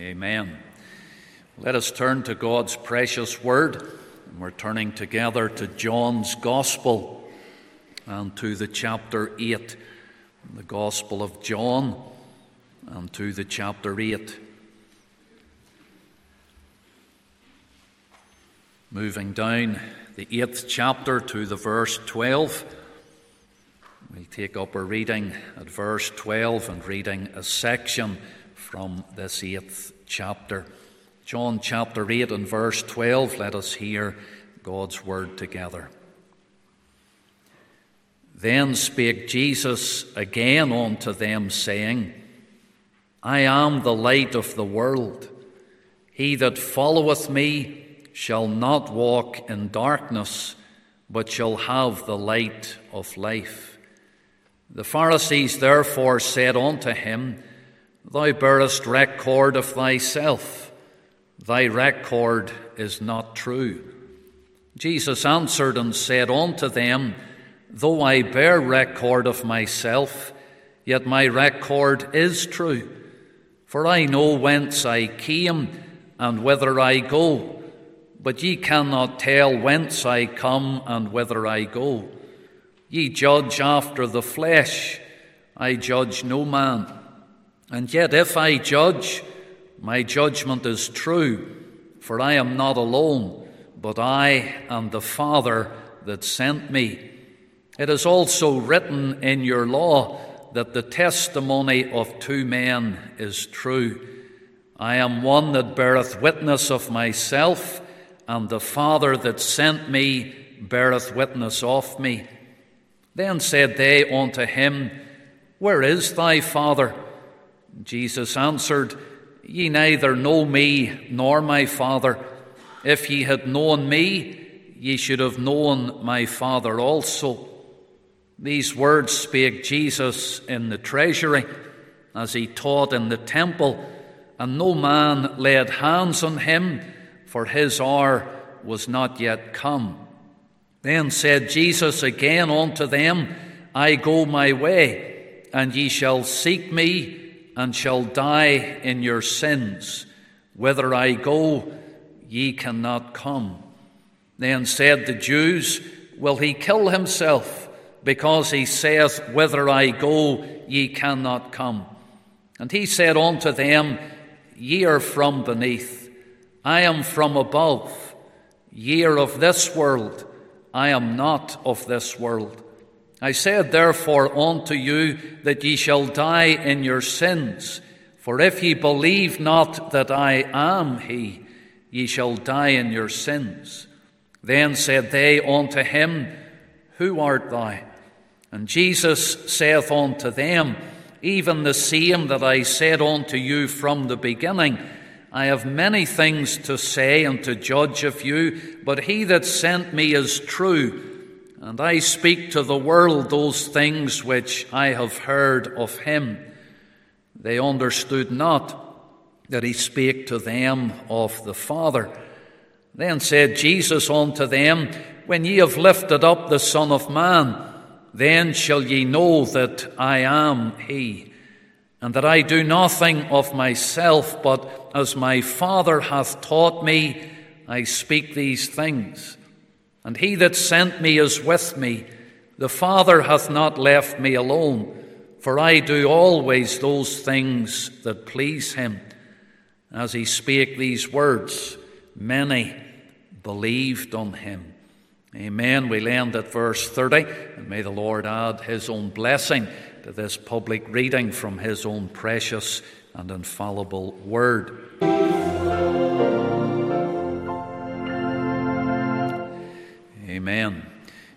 Amen. Let us turn to God's precious word. We're turning together to John's Gospel and to the chapter 8, the Gospel of John, and to the chapter 8. Moving down the eighth chapter to the verse 12. We'll take up a reading at verse 12 and reading a section from this eighth chapter. John chapter 8 and verse 12. Let us hear God's word together. Then spake Jesus again unto them, saying, I am the light of the world. He that followeth me shall not walk in darkness, but shall have the light of life. The Pharisees therefore said unto him, Thou bearest record of thyself, thy record is not true. Jesus answered and said unto them, Though I bear record of myself, yet my record is true. For I know whence I came and whither I go but ye cannot tell whence I come and whither I go. Ye judge after the flesh, I judge no man. And yet, if I judge, my judgment is true, for I am not alone, but I and the Father that sent me. It is also written in your law that the testimony of two men is true. I am one that beareth witness of myself and the Father that sent me beareth witness of me. Then said they unto him, Where is thy Father? Jesus answered, Ye neither know me nor my Father. If ye had known me, ye should have known my Father also. These words spake Jesus in the treasury as he taught in the temple, and no man laid hands on him for his hour was not yet come. Then said Jesus again unto them, I go my way, and ye shall seek me, and shall die in your sins. Whither I go, ye cannot come. Then said the Jews, Will he kill himself, because he saith, Whither I go, ye cannot come? And he said unto them, Ye are from beneath I am from above. Ye are of this world. I am not of this world. I said therefore unto you that ye shall die in your sins. For if ye believe not that I am He, ye shall die in your sins. Then said they unto him, Who art thou? And Jesus saith unto them, Even the same that I said unto you from the beginning I have many things to say and to judge of you, but he that sent me is true, and I speak to the world those things which I have heard of him. They understood not that he spake to them of the Father. Then said Jesus unto them, When ye have lifted up the Son of Man, then shall ye know that I am he and that I do nothing of myself, but as my Father hath taught me, I speak these things. And he that sent me is with me. The Father hath not left me alone, for I do always those things that please him. As he spake these words, many believed on him. Amen. We land at verse 30, and may the Lord add his own blessing to this public reading from his own precious and infallible word. Amen.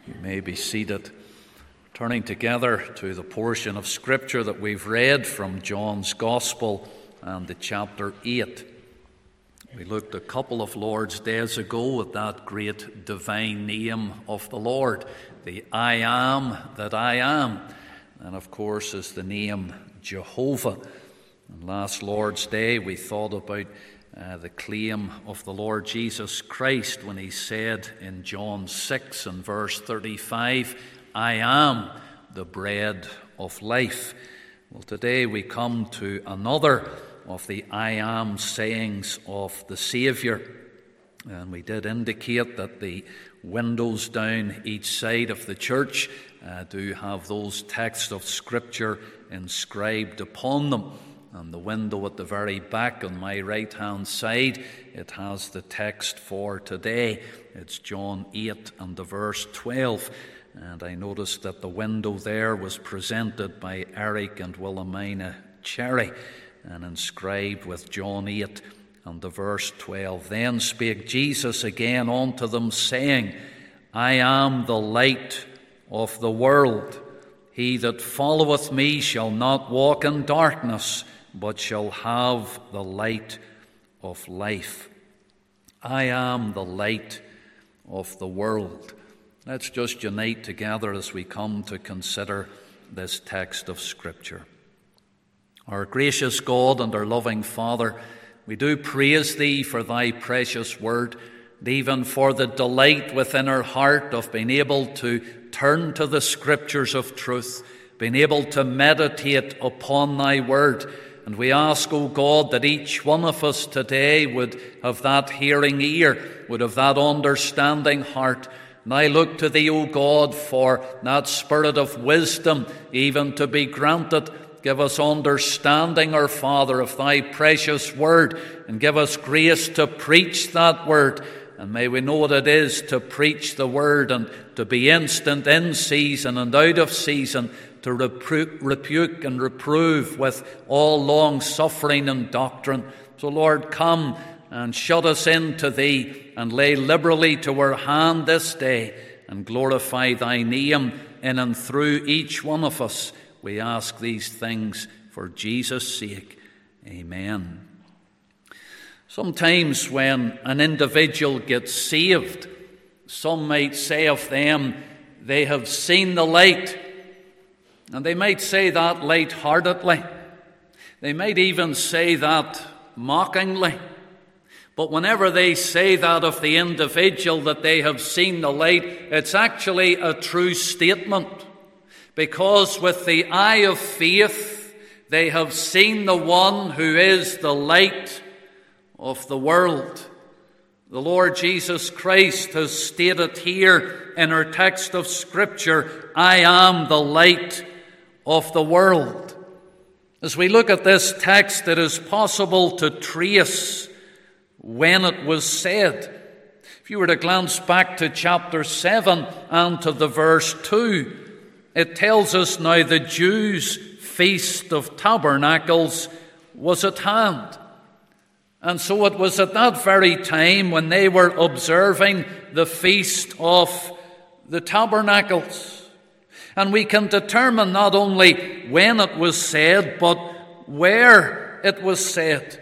You may be seated. Turning together to the portion of Scripture that we've read from John's Gospel and the chapter 8. We looked a couple of Lord's days ago at that great divine name of the Lord, the I am that I am and of course is the name Jehovah. And last Lord's Day, we thought about uh, the claim of the Lord Jesus Christ when he said in John 6 and verse 35, I am the bread of life. Well, today we come to another of the I am sayings of the Saviour. And we did indicate that the windows down each side of the church uh, do have those texts of Scripture inscribed upon them. And the window at the very back on my right hand side, it has the text for today. It's John 8 and the verse 12. And I noticed that the window there was presented by Eric and Wilhelmina Cherry and inscribed with John 8 and the verse 12. Then spake Jesus again unto them, saying, I am the light of the world. He that followeth me shall not walk in darkness, but shall have the light of life. I am the light of the world. Let's just unite together as we come to consider this text of Scripture. Our gracious God and our loving Father, we do praise Thee for Thy precious word, and even for the delight within our heart of being able to turn to the Scriptures of truth, being able to meditate upon Thy word. And we ask, O God, that each one of us today would have that hearing ear, would have that understanding heart and I look to Thee, O God, for that spirit of wisdom, even to be granted. Give us understanding, our Father, of Thy precious word, and give us grace to preach that word. And may we know what it is to preach the word and to be instant in season and out of season, to repro- rebuke and reprove with all long suffering and doctrine. So, Lord, come and shut us in to Thee and lay liberally to our hand this day and glorify Thy name in and through each one of us. We ask these things for Jesus' sake. Amen. Sometimes when an individual gets saved, some might say of them, they have seen the light. And they might say that light-heartedly. They might even say that mockingly. But whenever they say that of the individual that they have seen the light, it's actually a true statement. Because with the eye of faith, they have seen the one who is the light of the world. The Lord Jesus Christ has stated here in our text of Scripture, I am the light of the world. As we look at this text, it is possible to trace when it was said. If you were to glance back to chapter 7 and to the verse 2, it tells us now the Jews' feast of tabernacles was at hand. And so it was at that very time when they were observing the feast of the tabernacles. And we can determine not only when it was said, but where it was said.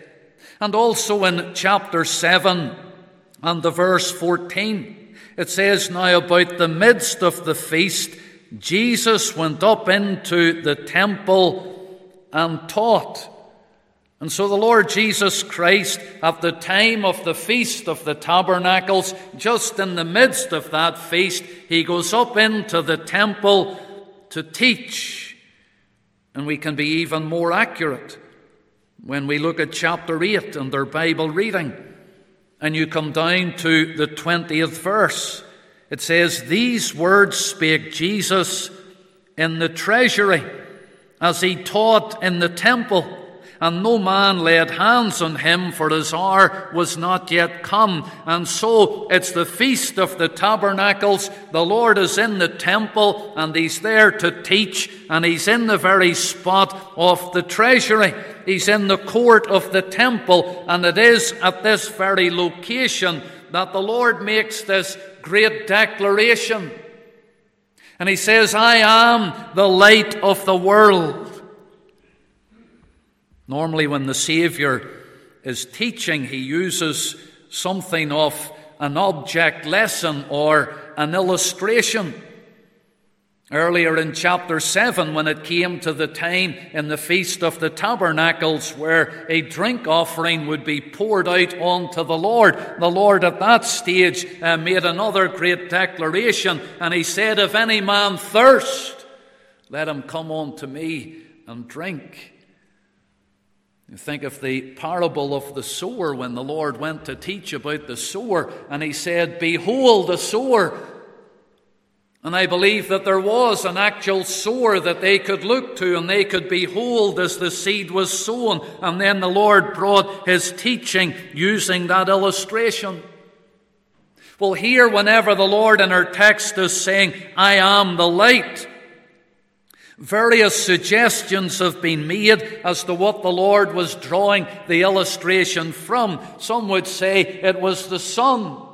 And also in chapter 7 and the verse 14, it says, Now about the midst of the feast, Jesus went up into the temple and taught. And so the Lord Jesus Christ, at the time of the Feast of the Tabernacles, just in the midst of that feast, he goes up into the temple to teach. And we can be even more accurate when we look at chapter 8 and their Bible reading, and you come down to the 20th verse, it says, These words spake Jesus in the treasury as he taught in the temple and no man laid hands on him, for his hour was not yet come. And so it's the feast of the tabernacles. The Lord is in the temple, and he's there to teach, and he's in the very spot of the treasury. He's in the court of the temple, and it is at this very location that the Lord makes this great declaration. And he says, I am the light of the world. Normally, when the Saviour is teaching, he uses something of an object lesson or an illustration. Earlier in chapter 7, when it came to the time in the Feast of the Tabernacles where a drink offering would be poured out onto the Lord, the Lord at that stage uh, made another great declaration, and he said, If any man thirst, let him come unto me and drink. You think of the parable of the sower when the Lord went to teach about the sower, and he said, Behold the sower. And I believe that there was an actual sower that they could look to and they could behold as the seed was sown. And then the Lord brought his teaching using that illustration. Well, here, whenever the Lord in our text is saying, I am the light, various suggestions have been made as to what the Lord was drawing the illustration from. Some would say it was the sun.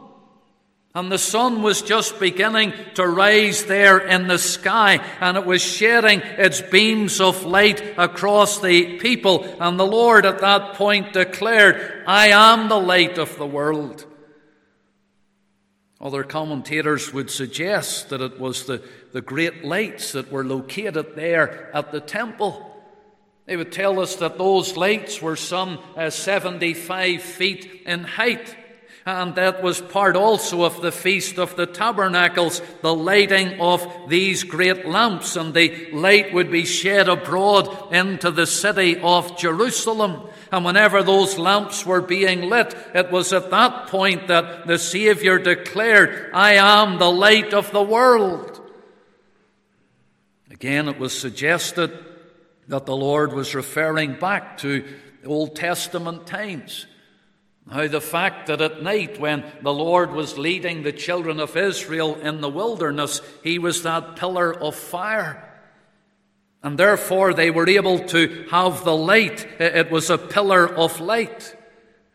And the sun was just beginning to rise there in the sky, and it was shedding its beams of light across the people. And the Lord at that point declared, I am the light of the world. Other commentators would suggest that it was the, the great lights that were located there at the temple. They would tell us that those lights were some uh, 75 feet in height. And that was part also of the Feast of the Tabernacles, the lighting of these great lamps, and the light would be shed abroad into the city of Jerusalem. And whenever those lamps were being lit, it was at that point that the Savior declared, I am the light of the world. Again, it was suggested that the Lord was referring back to Old Testament times. How the fact that at night, when the Lord was leading the children of Israel in the wilderness, He was that pillar of fire. And therefore, they were able to have the light. It was a pillar of light.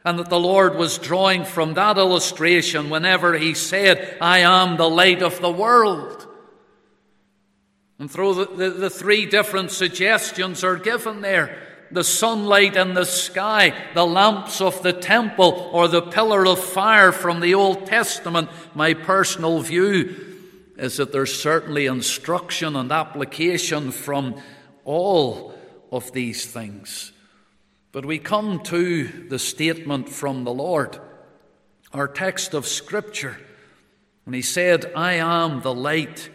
And that the Lord was drawing from that illustration whenever He said, I am the light of the world. And through the, the, the three different suggestions are given there the sunlight in the sky, the lamps of the temple, or the pillar of fire from the Old Testament, my personal view is that there's certainly instruction and application from all of these things. But we come to the statement from the Lord, our text of Scripture, and He said, I am the light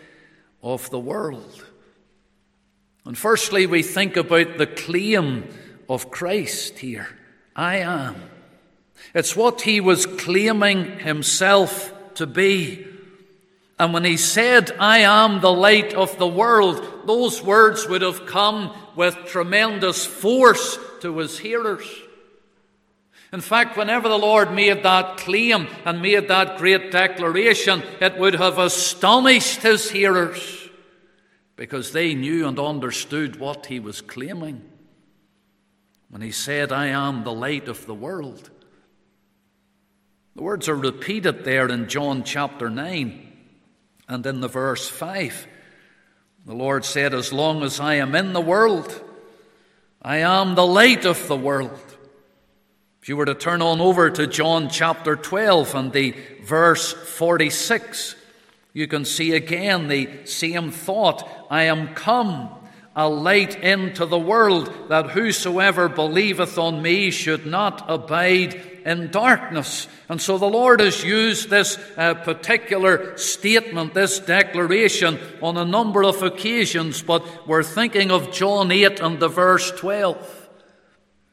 of the world. And firstly, we think about the claim of Christ here I am. It's what he was claiming himself to be. And when he said, I am the light of the world, those words would have come with tremendous force to his hearers. In fact, whenever the Lord made that claim and made that great declaration, it would have astonished his hearers because they knew and understood what he was claiming when he said, I am the light of the world. The words are repeated there in John chapter 9 and in the verse 5. The Lord said, As long as I am in the world, I am the light of the world. If you were to turn on over to John chapter 12 and the verse 46, you can see again the same thought I am come, a light into the world, that whosoever believeth on me should not abide in darkness. And so the Lord has used this uh, particular statement, this declaration, on a number of occasions, but we're thinking of John 8 and the verse 12.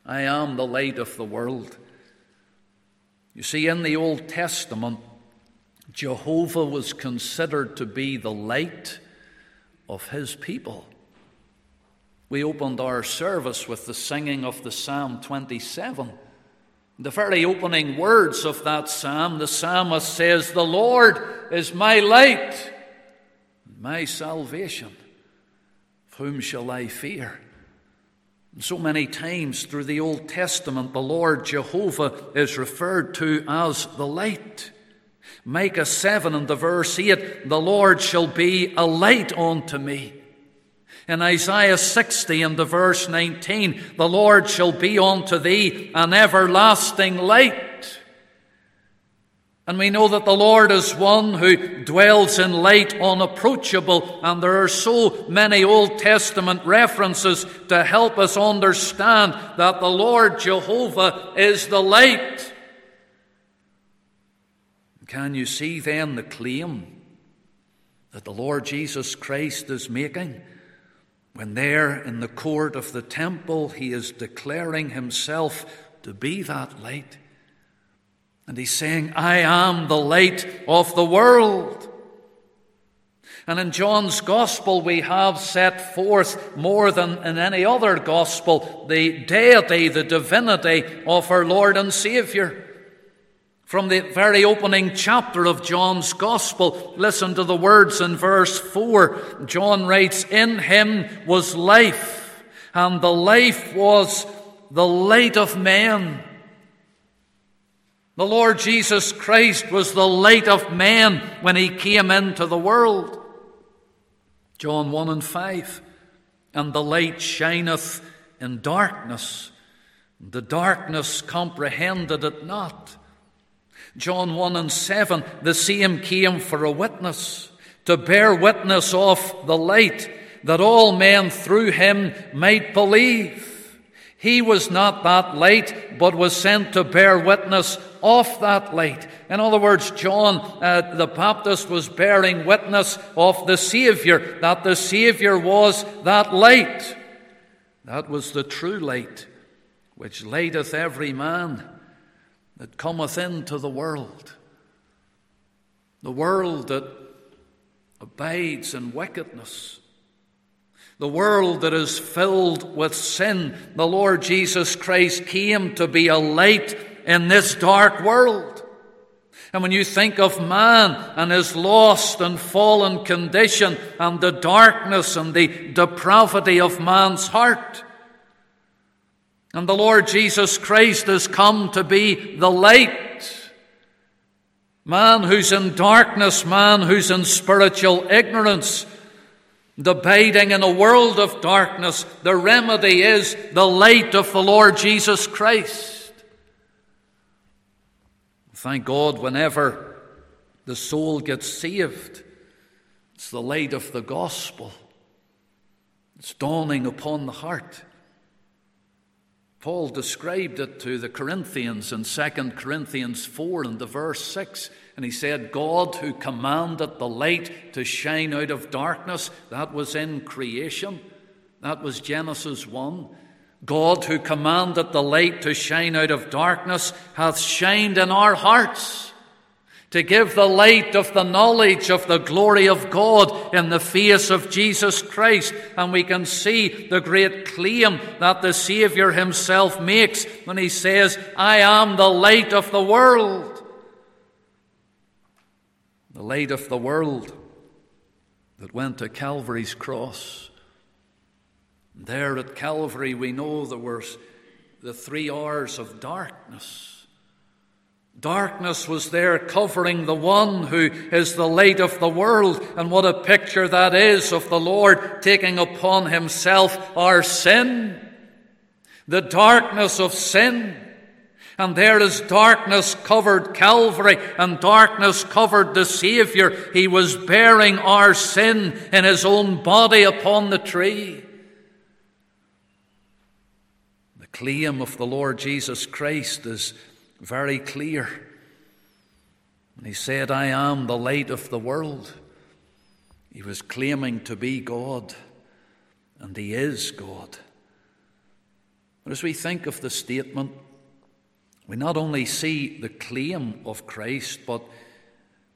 I am the light of the world. You see, in the Old Testament, Jehovah was considered to be the light of his people. We opened our service with the singing of the Psalm 27. The very opening words of that psalm, the psalmist says, The Lord is my light, my salvation. Of whom shall I fear? And so many times through the Old Testament, the Lord Jehovah is referred to as the light. Micah 7 and the verse 8 The Lord shall be a light unto me. In Isaiah 60 and the verse 19, the Lord shall be unto thee an everlasting light. And we know that the Lord is one who dwells in light unapproachable, and there are so many Old Testament references to help us understand that the Lord Jehovah is the light. Can you see then the claim that the Lord Jesus Christ is making? When there in the court of the temple he is declaring himself to be that light. And he's saying, I am the light of the world. And in John's Gospel, we have set forth more than in any other Gospel the deity, the divinity of our Lord and Saviour. From the very opening chapter of John's Gospel, listen to the words in verse 4. John writes, In him was life, and the life was the light of men. The Lord Jesus Christ was the light of men when he came into the world. John 1 and 5. And the light shineth in darkness, the darkness comprehended it not. John 1 and 7. The same came for a witness, to bear witness of the light, that all men through him might believe. He was not that light, but was sent to bear witness of that light. In other words, John uh, the Baptist was bearing witness of the Saviour, that the Saviour was that light. That was the true light, which lighteth every man that cometh into the world. The world that abides in wickedness the world that is filled with sin, the Lord Jesus Christ came to be a light in this dark world. And when you think of man and his lost and fallen condition and the darkness and the depravity of man's heart, and the Lord Jesus Christ has come to be the light. Man who's in darkness, man who's in spiritual ignorance, Abiding in a world of darkness, the remedy is the light of the Lord Jesus Christ. Thank God, whenever the soul gets saved, it's the light of the gospel. It's dawning upon the heart. Paul described it to the Corinthians in 2 Corinthians 4 and the verse 6. And he said, God who commanded the light to shine out of darkness, that was in creation. That was Genesis 1. God who commanded the light to shine out of darkness hath shined in our hearts to give the light of the knowledge of the glory of God in the face of Jesus Christ. And we can see the great claim that the Savior himself makes when he says, I am the light of the world the light of the world that went to Calvary's cross. There at Calvary, we know there were the three hours of darkness. Darkness was there covering the one who is the light of the world. And what a picture that is of the Lord taking upon himself our sin, the darkness of sin. And there is darkness covered Calvary, and darkness covered the Saviour. He was bearing our sin in his own body upon the tree. The claim of the Lord Jesus Christ is very clear. He said, I am the light of the world. He was claiming to be God, and he is God. But as we think of the statement, we not only see the claim of Christ, but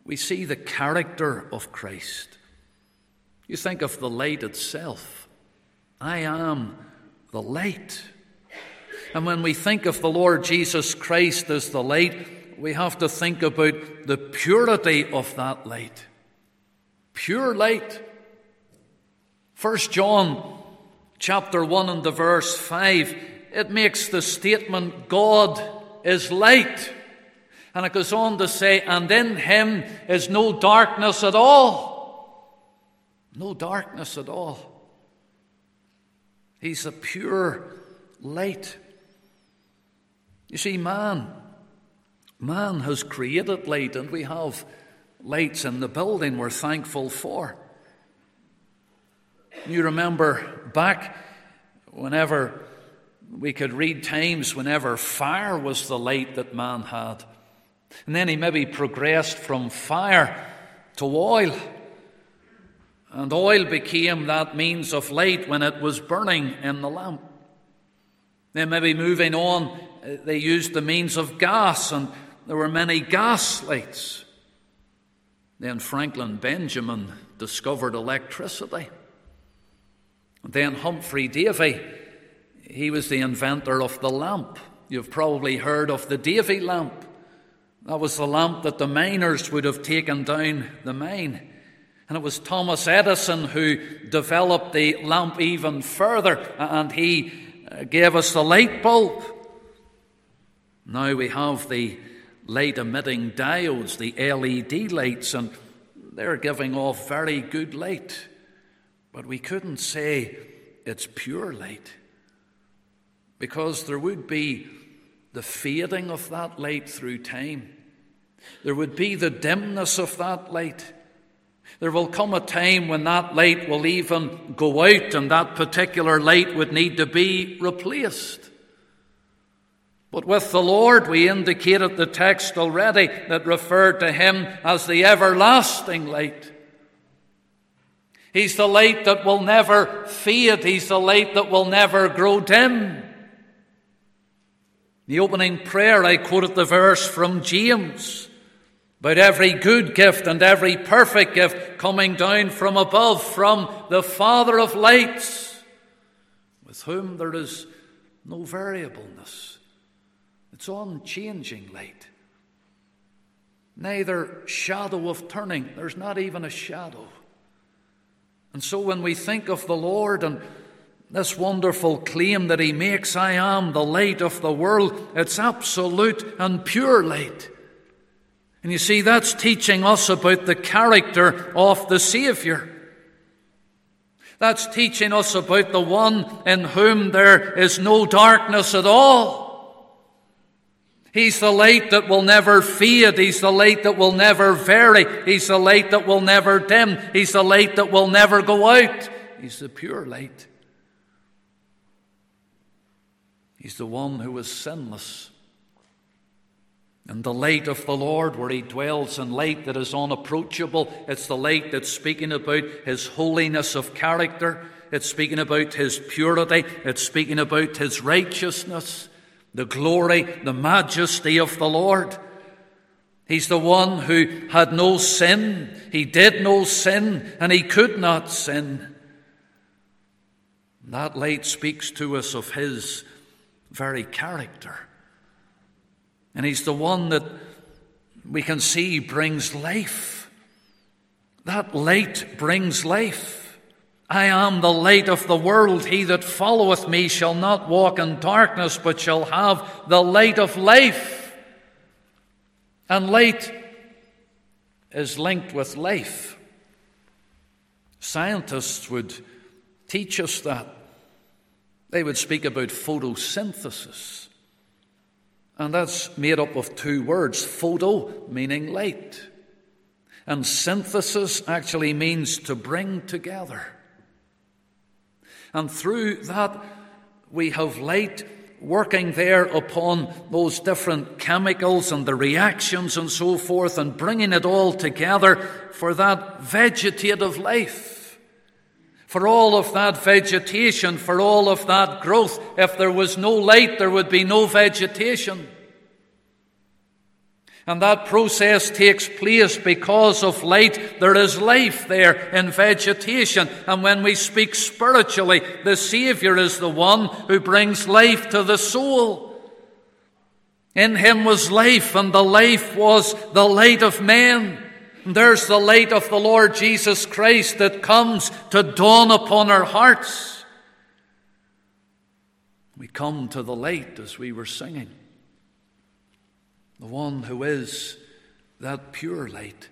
we see the character of Christ. You think of the light itself. I am the light. And when we think of the Lord Jesus Christ as the light, we have to think about the purity of that light. Pure light. First John chapter 1 and the verse 5, it makes the statement God is light. And it goes on to say, and in him is no darkness at all. No darkness at all. He's a pure light. You see, man, man has created light, and we have lights in the building we're thankful for. You remember back whenever we could read times whenever fire was the light that man had. And then he maybe progressed from fire to oil. And oil became that means of light when it was burning in the lamp. Then, maybe moving on, they used the means of gas, and there were many gas lights. Then Franklin Benjamin discovered electricity. Then Humphrey Davy, he was the inventor of the lamp. You've probably heard of the Davy lamp. That was the lamp that the miners would have taken down the mine. And it was Thomas Edison who developed the lamp even further, and he uh, gave us the light bulb. Now we have the light emitting diodes, the LED lights, and they're giving off very good light. But we couldn't say it's pure light because there would be the fading of that light through time. There would be the dimness of that light. There will come a time when that light will even go out and that particular light would need to be replaced. But with the Lord, we indicated the text already that referred to Him as the everlasting light. He's the light that will never fade. He's the light that will never grow dim. In the opening prayer, I quoted the verse from James about every good gift and every perfect gift coming down from above, from the Father of lights, with whom there is no variableness it's unchanging light. Neither shadow of turning, there's not even a shadow. And so when we think of the Lord and this wonderful claim that he makes, I am the light of the world, it's absolute and pure light. And you see, that's teaching us about the character of the Saviour. That's teaching us about the one in whom there is no darkness at all. He's the light that will never fade. He's the light that will never vary. He's the light that will never dim. He's the light that will never go out. He's the pure light. He's the one who is sinless. And the light of the Lord, where He dwells in light that is unapproachable, it's the light that's speaking about His holiness of character. It's speaking about His purity. It's speaking about His righteousness the glory, the majesty of the Lord. He's the one who had no sin. He did no sin, and he could not sin. That light speaks to us of his very character. And he's the one that we can see brings life. That light brings life. I am the light of the world. He that followeth me shall not walk in darkness, but shall have the light of life. And light is linked with life. Scientists would teach us that. They would speak about photosynthesis. And that's made up of two words photo, meaning light, and synthesis actually means to bring together. And through that, we have light working there upon those different chemicals and the reactions and so forth and bringing it all together for that vegetative life. For all of that vegetation, for all of that growth. If there was no light, there would be no vegetation. And that process takes place because of light. There is life there in vegetation. And when we speak spiritually, the Savior is the one who brings life to the soul. In him was life, and the life was the light of men. And there's the light of the Lord Jesus Christ that comes to dawn upon our hearts. We come to the light as we were singing the one who is that pure light,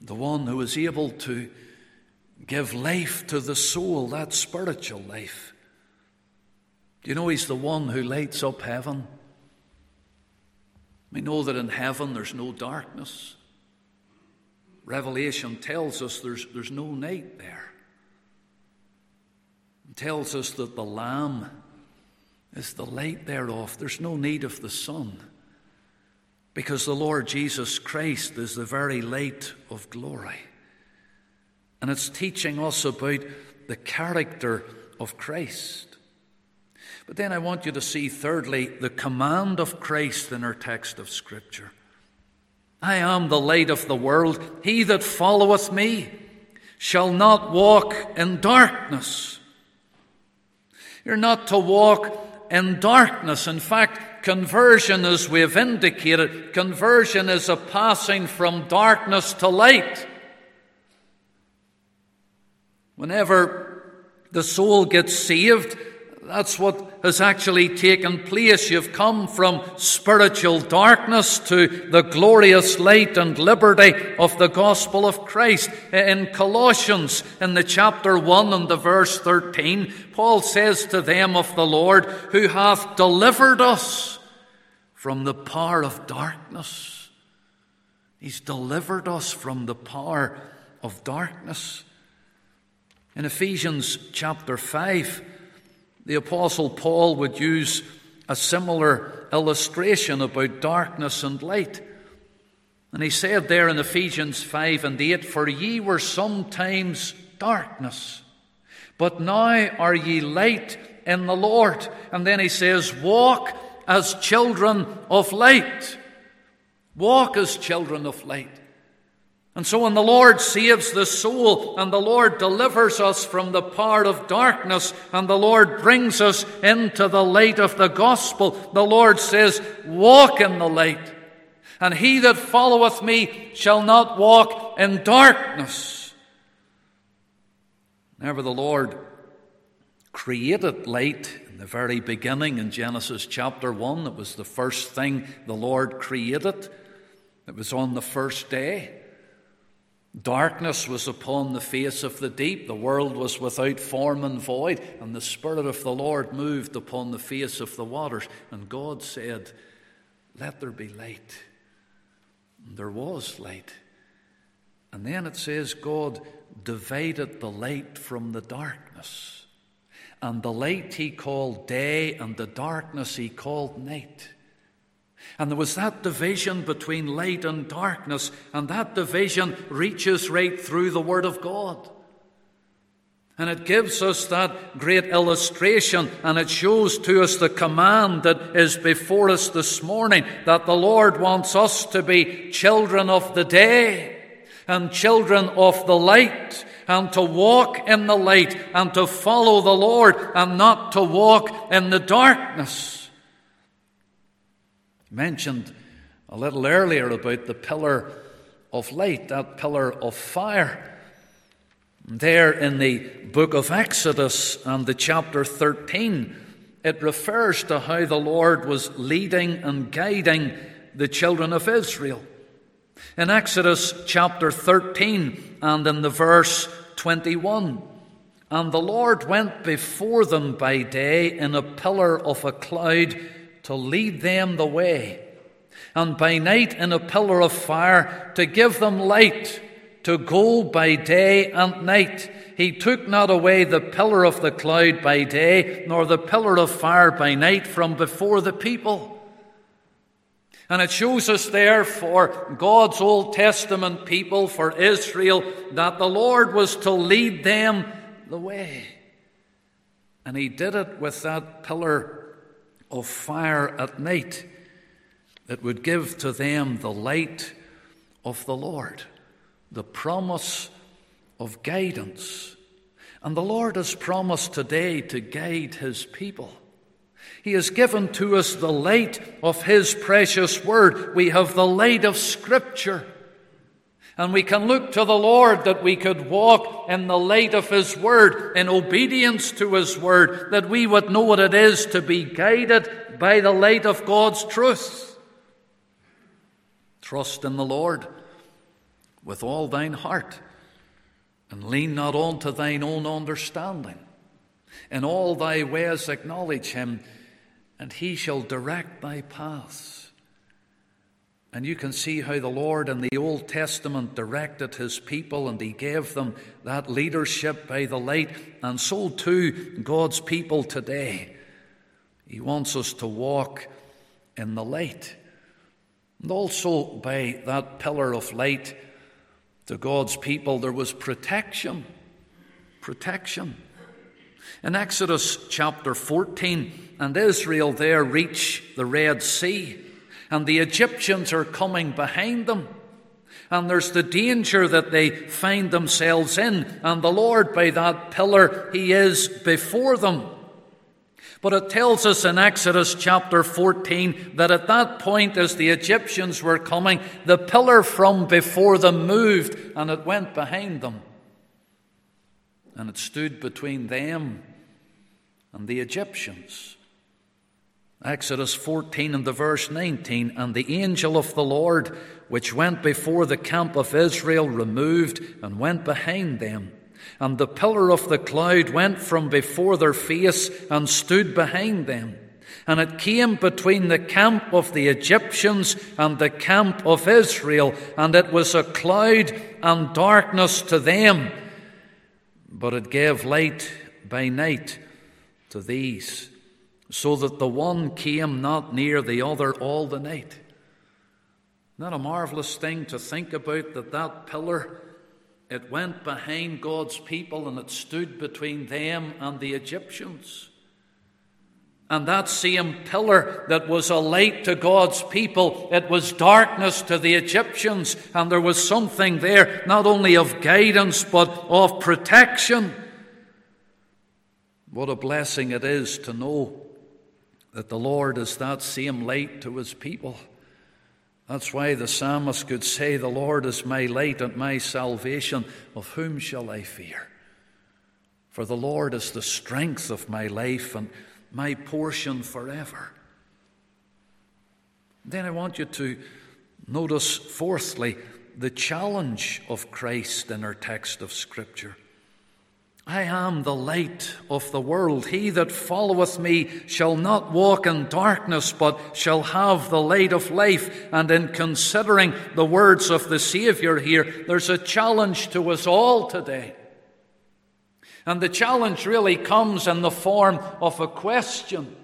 the one who is able to give life to the soul, that spiritual life. Do you know he's the one who lights up heaven? We know that in heaven there's no darkness. Revelation tells us there's, there's no night there. It tells us that the Lamb is the light thereof. There's no need of the sun because the Lord Jesus Christ is the very light of glory. And it's teaching us about the character of Christ. But then I want you to see, thirdly, the command of Christ in our text of Scripture. I am the light of the world. He that followeth me shall not walk in darkness. You're not to walk in darkness. In fact, conversion, as we've indicated, conversion is a passing from darkness to light. Whenever the soul gets saved, that's what has actually taken place. You've come from spiritual darkness to the glorious light and liberty of the gospel of Christ. In Colossians, in the chapter 1 and the verse 13, Paul says to them of the Lord, who hath delivered us from the power of darkness. He's delivered us from the power of darkness. In Ephesians chapter 5, the Apostle Paul would use a similar illustration about darkness and light. And he said there in Ephesians 5 and 8, For ye were sometimes darkness, but now are ye light in the Lord. And then he says, Walk as children of light. Walk as children of light. And so when the Lord saves the soul and the Lord delivers us from the power of darkness and the Lord brings us into the light of the gospel, the Lord says, walk in the light. And he that followeth me shall not walk in darkness. Never the Lord created light in the very beginning in Genesis chapter 1. It was the first thing the Lord created. It was on the first day. Darkness was upon the face of the deep, the world was without form and void, and the Spirit of the Lord moved upon the face of the waters. And God said, Let there be light. And there was light. And then it says, God divided the light from the darkness. And the light he called day, and the darkness he called night. And there was that division between light and darkness, and that division reaches right through the Word of God. And it gives us that great illustration, and it shows to us the command that is before us this morning that the Lord wants us to be children of the day and children of the light, and to walk in the light and to follow the Lord and not to walk in the darkness mentioned a little earlier about the pillar of light, that pillar of fire. There in the book of Exodus and the chapter 13, it refers to how the Lord was leading and guiding the children of Israel. In Exodus chapter 13 and in the verse 21, and the Lord went before them by day in a pillar of a cloud to lead them the way, and by night in a pillar of fire to give them light to go by day and night. He took not away the pillar of the cloud by day, nor the pillar of fire by night from before the people. And it shows us there for God's Old Testament people, for Israel, that the Lord was to lead them the way. And He did it with that pillar of fire at night that would give to them the light of the Lord, the promise of guidance. And the Lord has promised today to guide His people. He has given to us the light of His precious Word. We have the light of Scripture. And we can look to the Lord that we could walk in the light of His Word, in obedience to His Word, that we would know what it is to be guided by the light of God's truth. Trust in the Lord with all thine heart, and lean not on to thine own understanding. In all thy ways acknowledge Him, and He shall direct thy paths. And you can see how the Lord in the Old Testament directed his people and he gave them that leadership by the light. And so too, God's people today. He wants us to walk in the light. And also by that pillar of light, To God's people, there was protection. Protection. In Exodus chapter 14, and Israel there reach the Red Sea, and the Egyptians are coming behind them. And there's the danger that they find themselves in, and the Lord, by that pillar, He is before them. But it tells us in Exodus chapter 14 that at that point, as the Egyptians were coming, the pillar from before them moved and it went behind them. And it stood between them and the Egyptians. Exodus 14 and the verse 19 And the angel of the Lord, which went before the camp of Israel, removed and went behind them. And the pillar of the cloud went from before their face and stood behind them. And it came between the camp of the Egyptians and the camp of Israel, and it was a cloud and darkness to them, but it gave light by night to these, so that the one came not near the other all the night. Isn't that a marvelous thing to think about that that pillar it went behind God's people and it stood between them and the Egyptians. And that same pillar that was a light to God's people, it was darkness to the Egyptians. And there was something there, not only of guidance, but of protection. What a blessing it is to know that the Lord is that same light to his people. That's why the psalmist could say, The Lord is my light and my salvation. Of whom shall I fear? For the Lord is the strength of my life and my portion forever. Then I want you to notice, fourthly, the challenge of Christ in our text of Scripture. I am the light of the world. He that followeth me shall not walk in darkness, but shall have the light of life. And in considering the words of the Saviour here, there's a challenge to us all today. And the challenge really comes in the form of a question.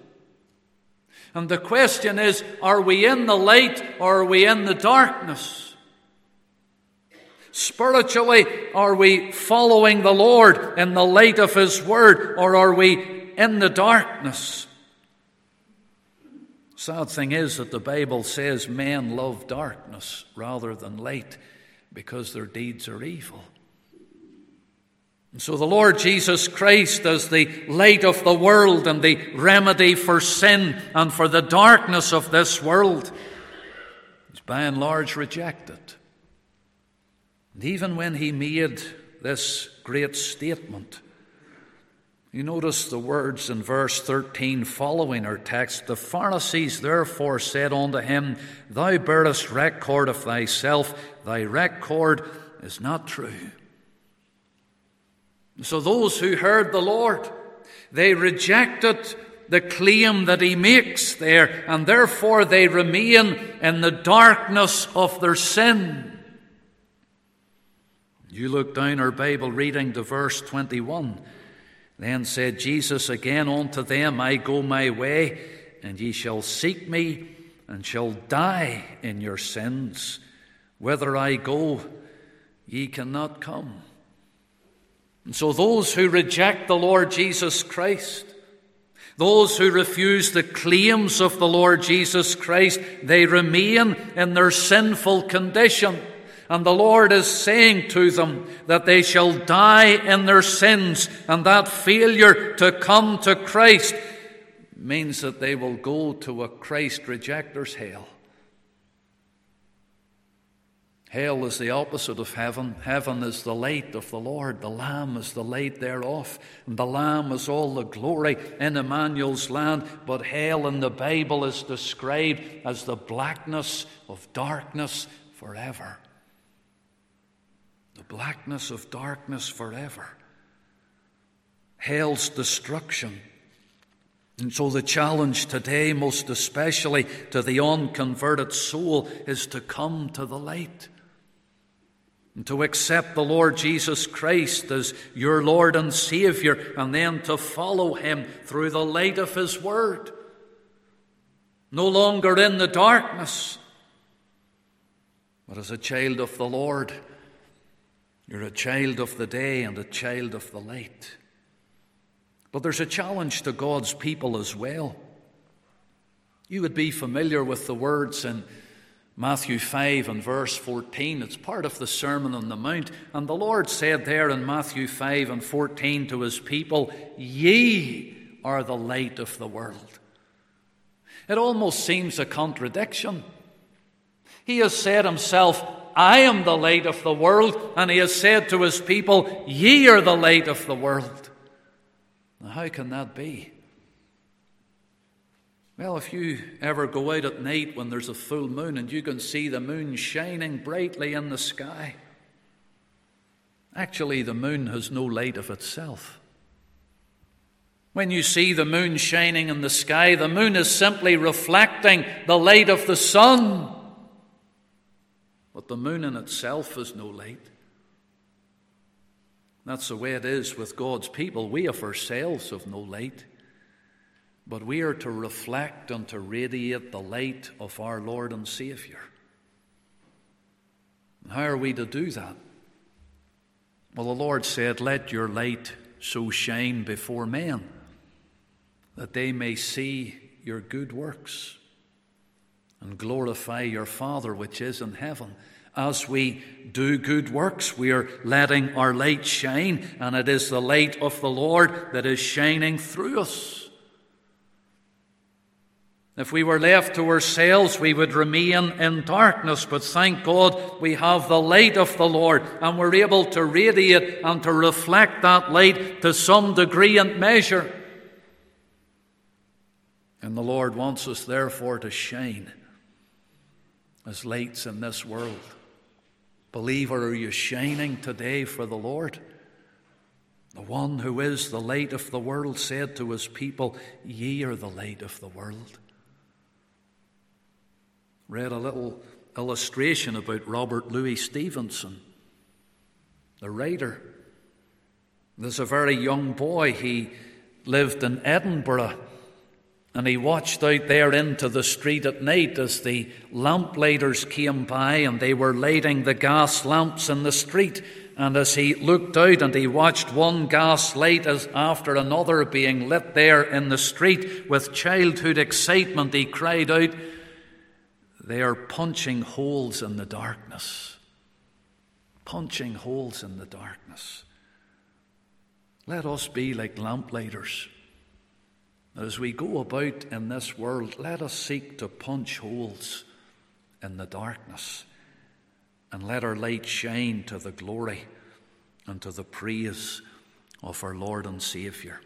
And the question is are we in the light or are we in the darkness? Spiritually, are we following the Lord in the light of His Word, or are we in the darkness? Sad thing is that the Bible says men love darkness rather than light because their deeds are evil. And so the Lord Jesus Christ, as the light of the world and the remedy for sin and for the darkness of this world, is by and large rejected. And even when he made this great statement, you notice the words in verse 13 following our text. The Pharisees therefore said unto him, Thou bearest record of thyself, thy record is not true. So those who heard the Lord, they rejected the claim that he makes there, and therefore they remain in the darkness of their sin. You look down our Bible reading to verse 21. Then said Jesus again unto them, I go my way, and ye shall seek me, and shall die in your sins. Whither I go, ye cannot come. And so those who reject the Lord Jesus Christ, those who refuse the claims of the Lord Jesus Christ, they remain in their sinful condition. And the Lord is saying to them that they shall die in their sins, and that failure to come to Christ means that they will go to a Christ rejecter's hell. Hell is the opposite of heaven. Heaven is the light of the Lord. The Lamb is the light thereof. And the Lamb is all the glory in Emmanuel's land. But hell in the Bible is described as the blackness of darkness forever blackness of darkness forever, hell's destruction. And so, the challenge today, most especially to the unconverted soul, is to come to the light and to accept the Lord Jesus Christ as your Lord and Savior, and then to follow Him through the light of His Word. No longer in the darkness, but as a child of the Lord You're a child of the day and a child of the light. But there's a challenge to God's people as well. You would be familiar with the words in Matthew 5 and verse 14. It's part of the Sermon on the Mount. And the Lord said there in Matthew 5 and 14 to his people, Ye are the light of the world. It almost seems a contradiction. He has said himself, I am the light of the world, and he has said to his people, Ye are the light of the world. Now, how can that be? Well, if you ever go out at night when there's a full moon and you can see the moon shining brightly in the sky, actually, the moon has no light of itself. When you see the moon shining in the sky, the moon is simply reflecting the light of the sun. But the moon in itself is no light. That's the way it is with God's people. We of ourselves have no light. But we are to reflect and to radiate the light of our Lord and Saviour. How are we to do that? Well, the Lord said, Let your light so shine before men that they may see your good works and glorify your Father which is in heaven. As we do good works, we are letting our light shine, and it is the light of the Lord that is shining through us. If we were left to ourselves, we would remain in darkness. But thank God we have the light of the Lord and we're able to radiate and to reflect that light to some degree and measure. And the Lord wants us, therefore, to shine as lights in this world. Believer, are you shining today for the Lord? The one who is the light of the world said to his people, Ye are the light of the world read a little illustration about Robert Louis Stevenson, the writer. There's a very young boy. He lived in Edinburgh and he watched out there into the street at night as the lamplighters came by and they were lighting the gas lamps in the street. And as he looked out and he watched one gas light as after another being lit there in the street with childhood excitement, he cried out, they are punching holes in the darkness. Punching holes in the darkness. Let us be like lamplighters. As we go about in this world, let us seek to punch holes in the darkness and let our light shine to the glory and to the praise of our Lord and Saviour.